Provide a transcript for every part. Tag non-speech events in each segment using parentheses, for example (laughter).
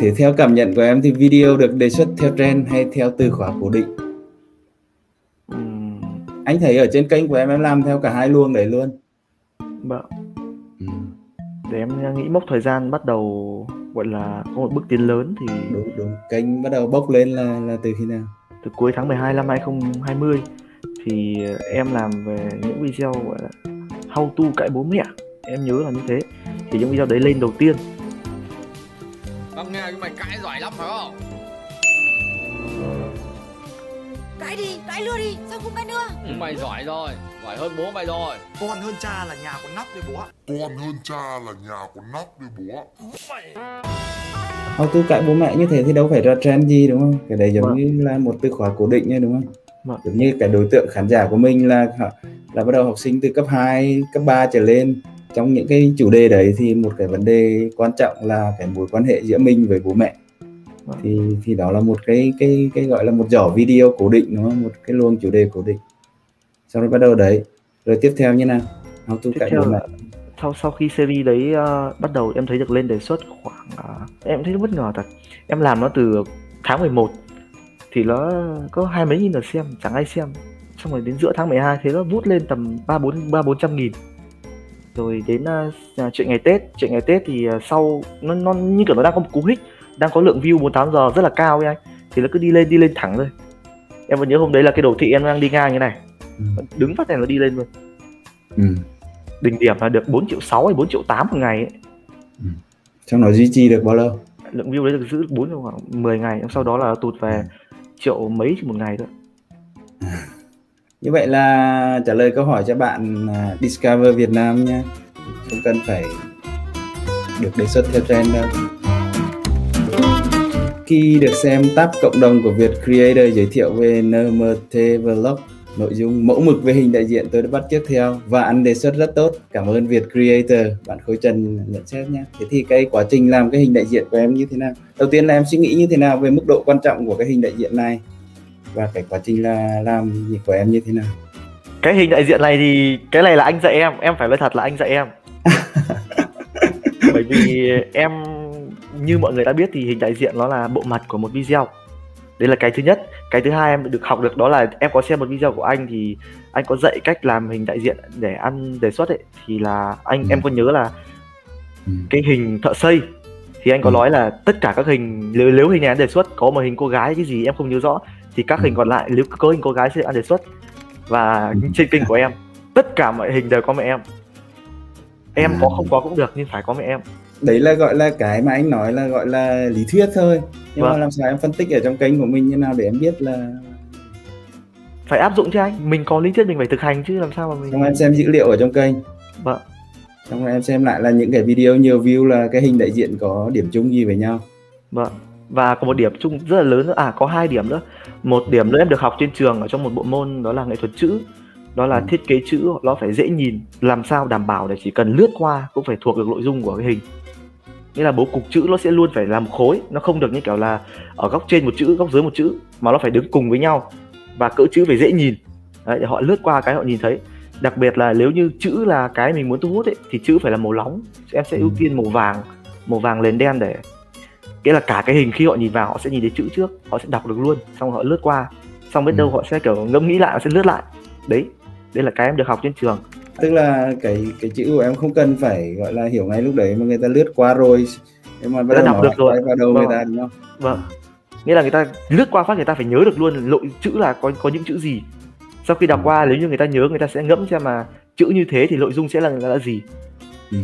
thế theo cảm nhận của em thì video được đề xuất theo trend hay theo từ khóa cố định? Ừm, anh thấy ở trên kênh của em em làm theo cả hai luồng đấy luôn. Vâng. Ừ. để em nghĩ mốc thời gian bắt đầu gọi là có một bước tiến lớn thì đúng đúng. Kênh bắt đầu bốc lên là là từ khi nào? Từ cuối tháng 12 năm 2020 thì em làm về những video gọi là how to cãi bố mẹ. Em nhớ là như thế. Thì những video đấy lên đầu tiên Tao nghe cái mày cãi giỏi lắm phải không? Cãi đi, cãi luôn đi, sao không cãi nữa Mày giỏi rồi, giỏi hơn bố mày rồi Con hơn cha là nhà có nắp đấy bố ạ Con hơn cha là nhà có nắp đấy bố ạ. auto cãi bố mẹ như thế thì đâu phải ra trend gì đúng không cái đấy giống Vâng. như là một từ khóa cố định nha đúng không Vâng. giống như cái đối tượng khán giả của mình là là bắt đầu học sinh từ cấp 2, cấp 3 trở lên trong những cái chủ đề đấy thì một cái vấn đề quan trọng là cái mối quan hệ giữa mình với bố mẹ. Vâng. thì thì đó là một cái cái cái gọi là một giỏ video cố định đúng không? Một cái luồng chủ đề cố định. Sau đó bắt đầu đấy. Rồi tiếp theo như nào? How to theo bố mẹ. là sau sau khi series đấy ờ, bắt đầu em thấy được lên đề xuất khoảng ờ, em thấy nó bất ngờ thật. Em làm nó từ tháng 11 thì nó có hai mấy nghìn lượt xem chẳng ai xem. Xong rồi đến giữa tháng 12 thế nó vút lên tầm ba bốn ba bốn trăm nghìn rồi đến à, chuyện ngày Tết. Chuyện ngày Tết thì ờ, sau nó, nó như kiểu nó đang có một cú hích đang có lượng view 48 giờ rất là cao ấy anh. Thì nó cứ đi lên đi lên thẳng rồi em vẫn nhớ hôm đấy là cái đồ thị em đang đi ngang như này. Ừ. đứng phát này nó đi lên luôn. Ừ. đỉnh điểm là được 4 triệu 6 hay 4 triệu 8 một ngày ấy. trong nó duy trì được bao lâu? Lượng view đấy được giữ 4 khoảng 10 ngày. Sau đó là tụt về triệu mấy một ngày thôi như vậy là trả lời câu hỏi cho bạn à, Discover Việt Nam nha. Không cần phải được đề xuất theo trend đâu. Khi được xem tab cộng đồng của Việt Creator giới thiệu về NMT Vlog, nội dung mẫu mực về hình đại diện tôi đã bắt chước theo và ăn đề xuất rất tốt. Cảm ơn Việt Creator, bạn Khôi Trần nhận xét nhé. Thế thì cái quá trình làm cái hình đại diện của em như thế nào? Đầu tiên là em suy nghĩ như thế nào về mức độ quan trọng của cái hình đại diện này? Và cái quá trình là làm của em như thế nào? cái hình đại diện này thì cái này là anh dạy em em phải nói thật là anh dạy em (laughs) bởi vì em như mọi người đã biết thì hình đại diện nó là bộ mặt của một video đấy là cái thứ nhất cái thứ hai em được học được đó là em có xem một video của anh thì anh có dạy cách làm hình đại diện để ăn đề xuất ấy thì là anh Ừ. em có nhớ là Ừ. cái hình thợ xây thì anh có Ừ. nói là tất cả các hình nếu, nếu hình này ăn đề xuất có một hình cô gái cái gì em không nhớ rõ thì các Ừ. hình còn lại nếu có hình cô gái sẽ ăn đề xuất và Ừ. trên kênh của em tất cả mọi hình đều có mẹ em em À. có không có cũng được nhưng phải có mẹ em đấy là gọi là cái mà anh nói là gọi là lý thuyết thôi nhưng mà Vâng. làm sao em phân tích ở trong kênh của mình như nào để em biết là phải áp dụng chứ anh mình có lý thuyết mình phải thực hành chứ làm sao mà mình xong em xem dữ liệu ở trong kênh vâng xong rồi em xem lại là những cái video nhiều view là cái hình đại diện có điểm chung gì với nhau vâng và có một điểm chung rất là lớn nữa. À có hai điểm nữa. Một điểm nữa em được học trên trường ở trong một bộ môn đó là nghệ thuật chữ. Đó là thiết kế chữ nó phải dễ nhìn làm sao đảm bảo để chỉ cần lướt qua cũng phải thuộc được nội dung của cái hình. Nghĩa là bố cục chữ nó sẽ luôn phải là một khối nó không được như kiểu là ở góc trên một chữ góc dưới một chữ mà nó phải đứng cùng với nhau. Và cỡ chữ phải dễ nhìn. Đấy, để họ lướt qua cái họ nhìn thấy. Đặc biệt là nếu như chữ là cái mình muốn thu hút ấy, thì chữ phải là màu nóng. Em sẽ ưu Ừ. tiên màu vàng màu vàng nền đen để nghĩa là cả cái hình khi họ nhìn vào họ sẽ nhìn thấy chữ trước họ sẽ đọc được luôn xong họ lướt qua xong biết Ừ. đâu họ sẽ kiểu ngẫm nghĩ lại họ sẽ lướt lại đấy đây là cái em được học trên trường tức là cái cái chữ của em không cần phải gọi là hiểu ngay lúc đấy mà người ta lướt qua rồi nhưng mà bắt đầu đọc được rồi. vào đầu Vâng. người ta đúng không vâng nghĩa là người ta lướt qua phát người ta phải nhớ được luôn nội chữ là có có những chữ gì sau khi đọc Ừ. qua nếu như người ta nhớ người ta sẽ ngẫm xem mà chữ như thế thì nội dung sẽ là là, là gì ừ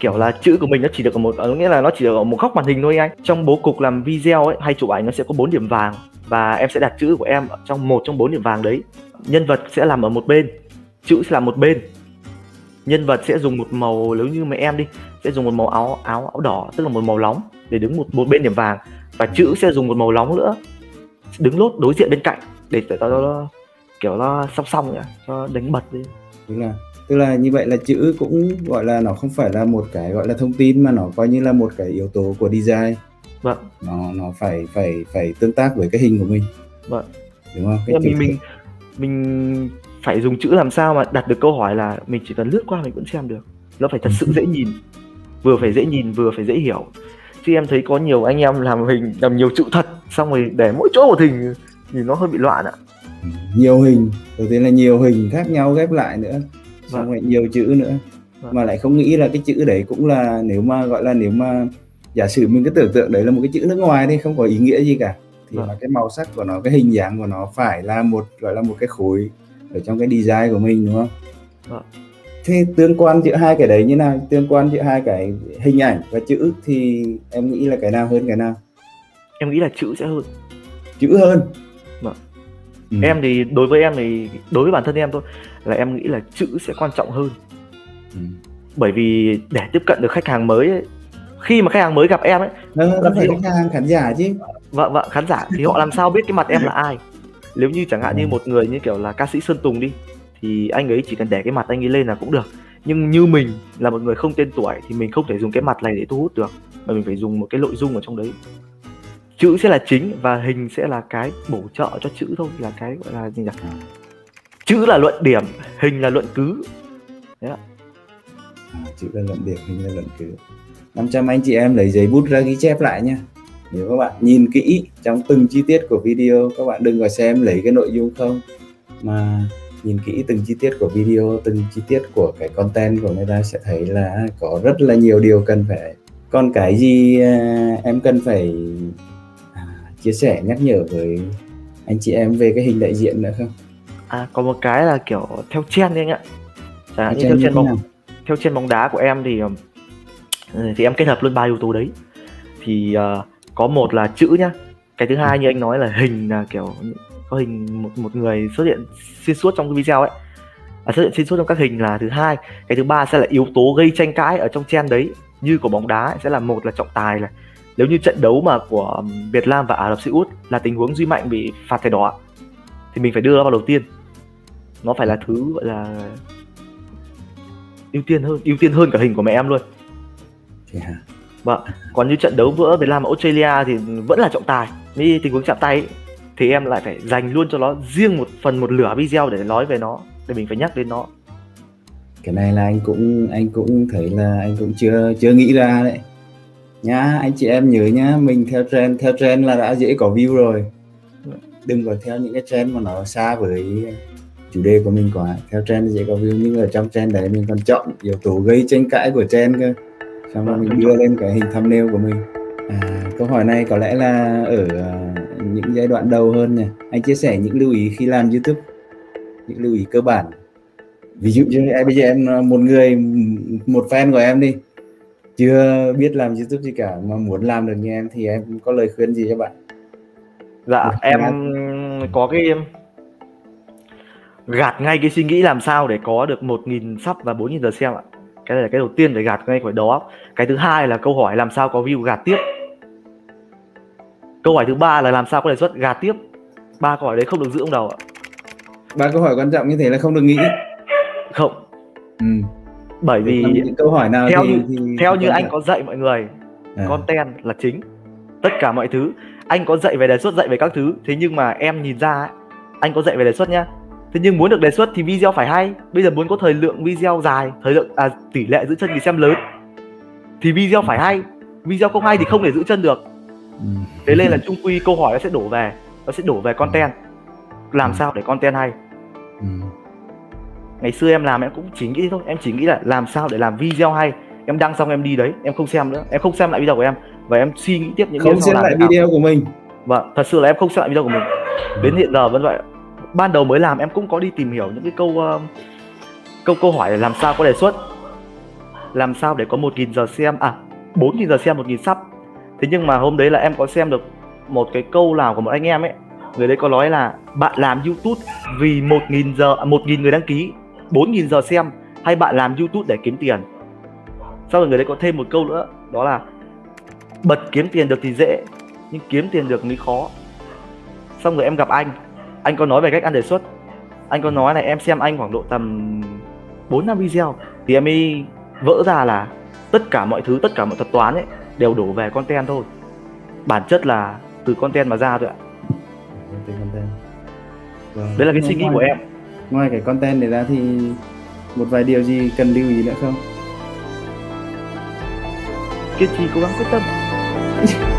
kiểu là chữ của mình nó chỉ được ở một ở nghĩa là nó chỉ được ở một góc màn hình thôi anh. Trong bố cục làm video ấy hay chụp ảnh nó sẽ có bốn điểm vàng và em sẽ đặt chữ của em ở trong một trong bốn điểm vàng đấy. Nhân vật sẽ làm ở một bên chữ sẽ làm một bên. Nhân vật sẽ dùng một màu nếu như mà em đi sẽ dùng một màu áo áo áo đỏ tức là một màu nóng để đứng một một bên điểm vàng. Và chữ sẽ dùng một màu nóng nữa đứng lốt đối diện bên cạnh để cho nó, kiểu nó song song nhỉ cho đánh bật đi. Đúng rồi tức là như vậy là chữ cũng gọi là nó không phải là một cái gọi là thông tin mà nó coi như là một cái yếu tố của design. Vâng. Nó nó phải phải phải tương tác với cái hình của mình. Vâng. Đúng không? Chữ mình mình mình phải dùng chữ làm sao mà đặt được câu hỏi là mình chỉ cần lướt qua mình vẫn xem được. Nó phải thật sự dễ nhìn vừa phải dễ nhìn vừa phải dễ hiểu. Chứ em thấy có nhiều anh em làm hình làm nhiều chữ thật xong rồi để mỗi chỗ một hình thì nó hơi bị loạn ạ. Nhiều hình. Đầu tiên là nhiều hình khác nhau ghép lại nữa xong Vâng. rồi nhiều chữ nữa Vâng. mà lại không nghĩ là cái chữ đấy cũng là nếu mà gọi là nếu mà giả sử mình cứ tưởng tượng đấy là một cái chữ nước ngoài thì không có ý nghĩa gì cả thì Vâng. là cái màu sắc của nó cái hình dáng của nó phải là một gọi là một cái khối ở trong cái design của mình đúng không Vâng. thế tương quan giữa hai cái đấy như nào tương quan giữa hai cái hình ảnh và chữ thì em nghĩ là cái nào hơn cái nào em nghĩ là chữ sẽ hơn chữ hơn Vâng. Ừ. em thì đối với em thì đối với bản thân em thôi là em nghĩ là chữ sẽ quan trọng hơn Ừ. bởi vì để tiếp cận được khách hàng mới ấy, khi mà khách hàng mới gặp em ấy Ờ, Vâng, phải hiểu. khách hàng khán giả chứ vợ vợ khán giả thì họ làm sao biết cái mặt em là ai nếu như chẳng hạn như một người như kiểu là ca sĩ sơn tùng đi thì anh ấy chỉ cần để cái mặt anh ấy lên là cũng được nhưng như mình là một người không tên tuổi thì mình không thể dùng cái mặt này để thu hút được mà mình phải dùng một cái nội dung ở trong đấy chữ sẽ là chính và hình sẽ là cái bổ trợ cho chữ thôi là cái gọi là gì nhỉ? À. chữ là luận điểm hình là luận cứ. À, chữ là luận điểm hình là luận cứ. 500 anh chị em lấy giấy bút ra ghi chép lại nha nếu các bạn nhìn kỹ trong từng chi tiết của video các bạn đừng có xem lấy cái nội dung không mà nhìn kỹ từng chi tiết của video từng chi tiết của cái content của người ta sẽ thấy là có rất là nhiều điều cần phải còn cái gì à, em cần phải chia sẻ nhắc nhở với anh chị em về cái hình đại diện nữa không? À có một cái là kiểu theo trend đấy anh ạ. Chẳng hạn như Trend theo trend bóng nào? theo trên bóng đá của em thì ừm, thì em kết hợp luôn ba yếu tố đấy. Thì ờ, có một là chữ nhá. Cái thứ hai như anh nói là hình là kiểu có hình một một người xuất hiện xuyên suốt trong cái video ấy. À, xuất hiện xuyên suốt trong các hình là thứ hai. Cái thứ ba sẽ là yếu tố gây tranh cãi ở trong chen đấy. Như của bóng đá ấy, sẽ là một là trọng tài là nếu như trận đấu mà của Việt Nam và Ả Rập Xê Út là tình huống Duy Mạnh bị phạt thẻ đỏ thì mình phải đưa nó vào đầu tiên. Nó phải là thứ gọi là ưu tiên hơn ưu tiên hơn cả hình của mẹ em luôn. Hả? vâng còn như trận đấu giữa Việt Nam và Australia thì vẫn là trọng tài. Như tình huống chạm tay ấy, thì em lại phải dành luôn cho nó riêng một phần một lửa video để nói về nó để mình phải nhắc đến nó. Cái này là anh cũng anh cũng thấy là anh cũng chưa chưa nghĩ ra đấy nhá anh chị em nhớ nhá mình theo trend theo trend là đã dễ có view rồi. Đừng có theo những cái trend mà nó xa với chủ đề của mình quá. Theo trend dễ có view nhưng ở trong trend đấy mình còn chọn yếu tố gây tranh cãi của trend cơ. Xong rồi mình đưa lên cái hình thumbnail của mình. À, câu hỏi này có lẽ là ở à, những giai đoạn đầu hơn nè. Anh chia sẻ những lưu ý khi làm youtube những lưu ý cơ bản. Ví dụ như à, bây giờ em à, một người một fan của em đi chưa biết làm youtube gì cả mà muốn làm được như em thì em có lời khuyên gì cho bạn? Dạ Được, em dạ. có cái gạt ngay cái suy nghĩ làm sao để có được 1.000 sub và 4.000 giờ xem ạ. Cái này là cái đầu tiên phải gạt ngay khỏi đó. Cái thứ hai là câu hỏi làm sao có view gạt tiếp. Câu hỏi thứ ba là làm sao có đề xuất gạt tiếp. Ba câu hỏi đấy không được giữ trong đầu ạ. Ba câu hỏi quan trọng như thế là không được nghĩ. Không. Ừ. bởi vì những câu hỏi nào theo thì, như- thì theo như anh trọng. có dạy mọi người à, content là chính tất cả mọi thứ. Anh có dạy về đề xuất dạy về các thứ. Thế nhưng mà em nhìn ra ấy, anh có dạy về đề xuất nhá. Thế nhưng muốn được đề xuất thì video phải hay. Bây giờ muốn có thời lượng video dài thời lượng à, tỷ lệ giữ chân người xem lớn. Thì video phải hay. Video không hay thì không thể giữ chân được. Ừ. thế nên là chung quy câu hỏi nó sẽ đổ về. Nó sẽ đổ về content. Làm sao để content hay? Ừ. ngày xưa em làm em cũng chỉ nghĩ thôi em chỉ nghĩ là làm sao để làm video hay. Em đăng xong em đi đấy em không xem nữa em không xem lại video của em. Và em suy nghĩ tiếp những không xem lại nào. video của mình. Vâng thật sự là em không xem lại video của mình. Đến hiện giờ vẫn vậy. Ban đầu mới làm em cũng có đi tìm hiểu những cái câu uh, câu câu hỏi để làm sao có đề xuất. Làm sao để có 1.000 giờ xem à 4.000 giờ xem 1.000 sub. Thế nhưng mà hôm đấy là em có xem được một cái câu nào của một anh em ấy. Người đấy có nói là bạn làm YouTube vì 1.000 giờ à, 1.000 người đăng ký 4.000 giờ xem hay bạn làm YouTube để kiếm tiền. Sau rồi người đấy có thêm một câu nữa đó là bật kiếm tiền được thì dễ nhưng kiếm tiền được mới khó. Xong rồi em gặp anh anh có nói về cách ăn đề xuất. Anh có nói là em xem anh khoảng độ tầm 4 năm video thì em mới vỡ ra là tất cả mọi thứ tất cả mọi thuật toán ấy đều đổ về content thôi. Bản chất là từ content mà ra thôi ạ. Vâng. đấy là cái suy nghĩ của em ngoài cái content này ra thì một vài điều gì cần lưu ý nữa không? Kiên trì cố gắng quyết tâm (laughs)